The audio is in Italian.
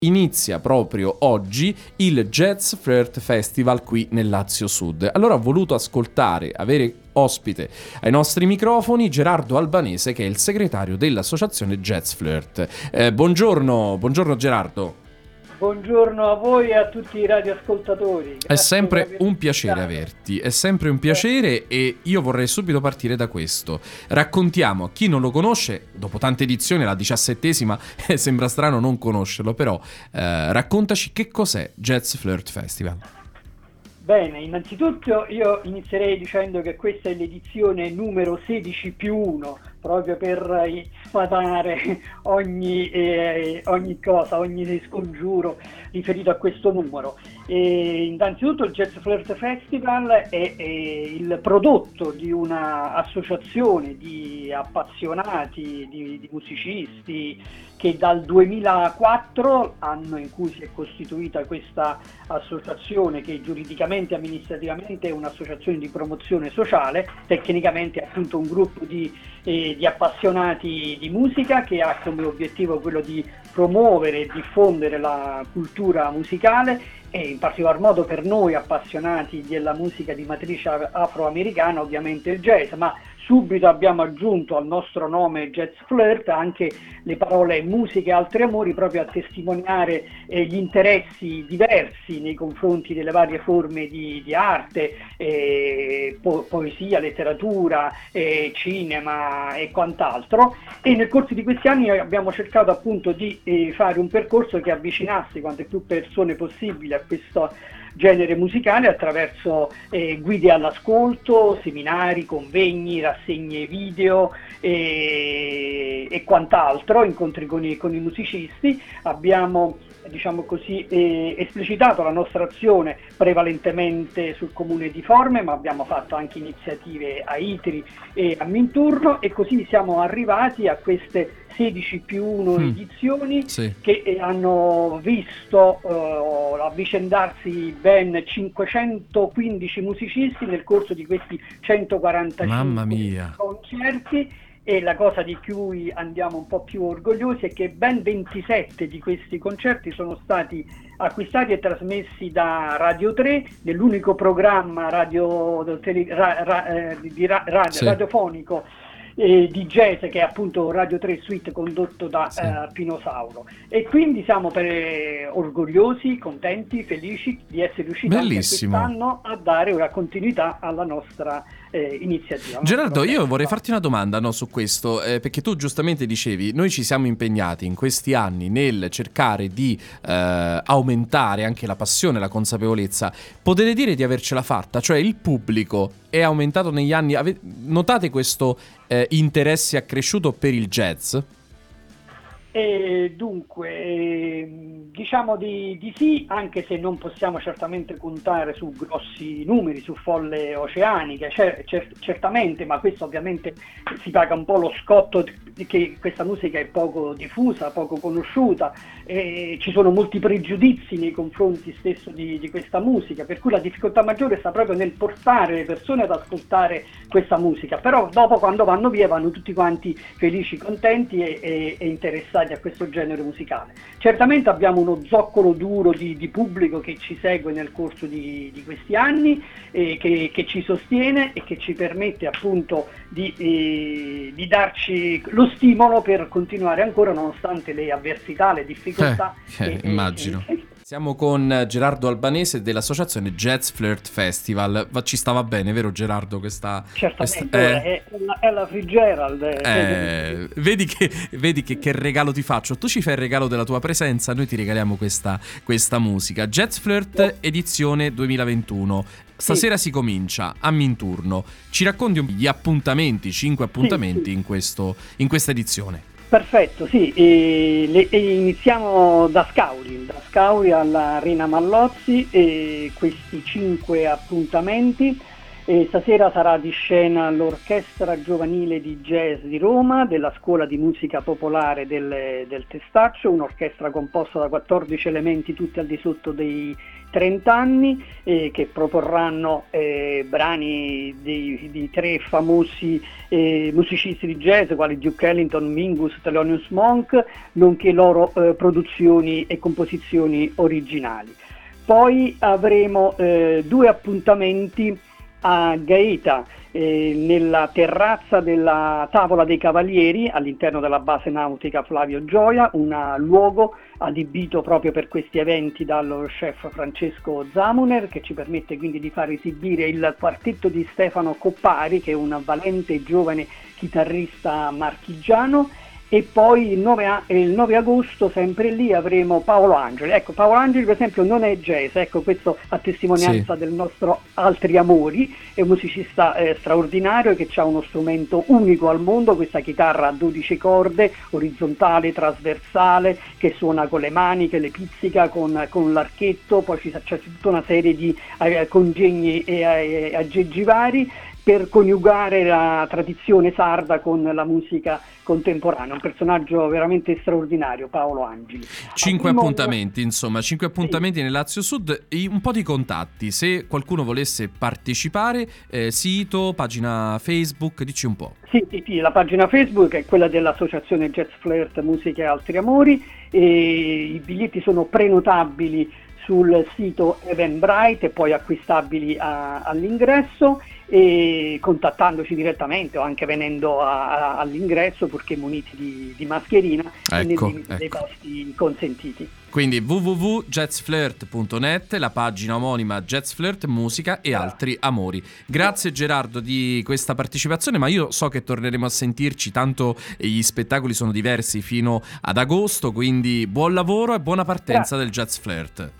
Inizia proprio oggi il Jazz Flirt Festival qui nel Lazio Sud. Allora ho voluto ascoltare, avere ospite ai nostri microfoni Gerardo Albanese che è il segretario dell'associazione Jazz Flirt. Eh, buongiorno, buongiorno Gerardo. Buongiorno a voi e a tutti i radioascoltatori. È Grazie sempre per un piacere averti, è sempre un piacere e io vorrei subito partire da questo. Raccontiamo a chi non lo conosce, dopo tante edizioni, la diciassettesima, eh, sembra strano non conoscerlo, però eh, raccontaci che cos'è Jazz Flirt Festival. Bene, innanzitutto io inizierei dicendo che questa è l'edizione numero 16 più 1, proprio per sfatare ogni, eh, ogni cosa, ogni scongiuro riferito a questo numero. E innanzitutto il Jazz Flirt Festival è, è il prodotto di un'associazione di appassionati, di, di musicisti che dal 2004, anno in cui si è costituita questa associazione che giuridicamente e amministrativamente è un'associazione di promozione sociale, tecnicamente è appunto un gruppo di, eh, di appassionati di musica che ha come obiettivo quello di promuovere e diffondere la cultura musicale e in particolar modo per noi appassionati della musica di matrice afroamericana ovviamente il jazz, ma subito abbiamo aggiunto al nostro nome Jazz Flirt anche le parole musica e altri amori proprio a testimoniare eh, gli interessi diversi nei confronti delle varie forme di, di arte, eh, po- poesia, letteratura, eh, cinema e quant'altro. E nel corso di questi anni abbiamo cercato appunto di eh, fare un percorso che avvicinasse quante più persone possibile a questo genere musicale attraverso eh, guide all'ascolto, seminari, convegni, rassegne video e, e quant'altro, incontri con i, con i musicisti. Abbiamo diciamo così, eh, esplicitato la nostra azione prevalentemente sul comune di Forme, ma abbiamo fatto anche iniziative a Itri e a Minturno e così siamo arrivati a queste 16 più 1 Mm. edizioni Sì. che eh, hanno visto eh, avvicendarsi ben 515 musicisti nel corso di questi 145 Mamma mia. concerti e la cosa di cui andiamo un po' più orgogliosi è che ben 27 di questi concerti sono stati acquistati e trasmessi da Radio 3 nell'unico programma radio, ra- ra- eh, di ra- ra- Sì. radiofonico eh, di jazz che è appunto Radio 3 Suite condotto da Sì. eh, Pino Sauro e quindi siamo per- orgogliosi, contenti, felici di essere riusciti anche Bellissimo. quest'anno a dare una continuità alla nostra eh, iniziativa. Gerardo, io vorrei farti una domanda no, su questo, eh, perché tu giustamente dicevi, noi ci siamo impegnati in questi anni nel cercare di eh, aumentare anche la passione, la consapevolezza. Potete dire di avercela fatta? Cioè il pubblico è aumentato negli anni? Notate questo eh, interesse accresciuto per il jazz? E dunque, ehm, diciamo di, di sì, anche se non possiamo certamente contare su grossi numeri, su folle oceaniche, cer- cer- certamente, ma questo ovviamente si paga un po' lo scotto che questa musica è poco diffusa, poco conosciuta, e ci sono molti pregiudizi nei confronti stesso di, di questa musica, per cui la difficoltà maggiore sta proprio nel portare le persone ad ascoltare questa musica, però dopo quando vanno via vanno tutti quanti felici, contenti e, e- e interessati a questo genere musicale. Certamente abbiamo uno zoccolo duro di, di pubblico che ci segue nel corso di, di questi anni, e che, che ci sostiene e che ci permette appunto di, eh, di darci lo stimolo per continuare ancora nonostante le avversità, le difficoltà. Eh, eh, e- e- immagino. e- Siamo con Gerardo Albanese dell'associazione Jazz Flirt Festival. Va- Ci stava bene, vero Gerardo? Questa, Certamente, questa- eh, è, la, è la Fitzgerald. eh, Eh, vedi che, vedi che, che regalo ti faccio? Tu ci fai il regalo della tua presenza, noi ti regaliamo questa, questa musica. Jazz Flirt edizione 2021. Stasera si comincia a Minturno. Ci racconti gli appuntamenti, cinque appuntamenti sì. in, questo, in questa edizione. Perfetto, sì, e, le, e iniziamo da Scauri, da Scauri all'Arena Mallozzi e questi cinque appuntamenti. E stasera sarà di scena l'Orchestra Giovanile di Jazz di Roma della Scuola di Musica Popolare del, del Testaccio, un'orchestra composta da 14 elementi tutti al di sotto dei 30 anni eh, che proporranno eh, brani di, di, tre famosi eh, musicisti di jazz quali Duke Ellington, Mingus, Thelonious Monk, nonché loro eh, produzioni e composizioni originali. Poi avremo eh, due appuntamenti a Gaeta, eh, nella terrazza della Tavola dei Cavalieri all'interno della base nautica Flavio Gioia, un luogo adibito proprio per questi eventi dallo chef Francesco Zamuner che ci permette quindi di far esibire il quartetto di Stefano Coppari che è un valente giovane chitarrista marchigiano e poi il 9, il 9, agosto sempre lì avremo Paolo Angeli. Ecco, Paolo Angeli per esempio non è jazz, ecco questo a testimonianza sì. del nostro Altri Amori, è un musicista eh, straordinario che ha uno strumento unico al mondo, questa chitarra a 12 corde, orizzontale, trasversale, che suona con le mani, che le pizzica con, con l'archetto, poi c'è tutta una serie di eh, congegni e eh, aggeggi vari per coniugare la tradizione sarda con la musica contemporanea, un personaggio veramente straordinario, Paolo Angeli. Cinque appuntamenti, insomma, cinque appuntamenti sì. nel Lazio Sud, un po' di contatti, se qualcuno volesse partecipare, eh, sito, pagina Facebook, dici un po'. Sì, sì, sì, la pagina Facebook è quella dell'associazione Jazz Flirt Musica e Altri Amori, e i biglietti sono prenotabili sul sito Eventbrite e poi acquistabili a, all'ingresso e contattandoci direttamente o anche venendo a, a, all'ingresso purché muniti di, di mascherina ecco, ecco. dei posti consentiti. Quindi www.jazzflirt.net, la pagina omonima Jazzflirt Musica e altri amori. Grazie Gerardo di questa partecipazione, ma io so che torneremo a sentirci, tanto gli spettacoli sono diversi fino ad agosto, quindi buon lavoro e buona partenza Grazie. del Jazz Flirt.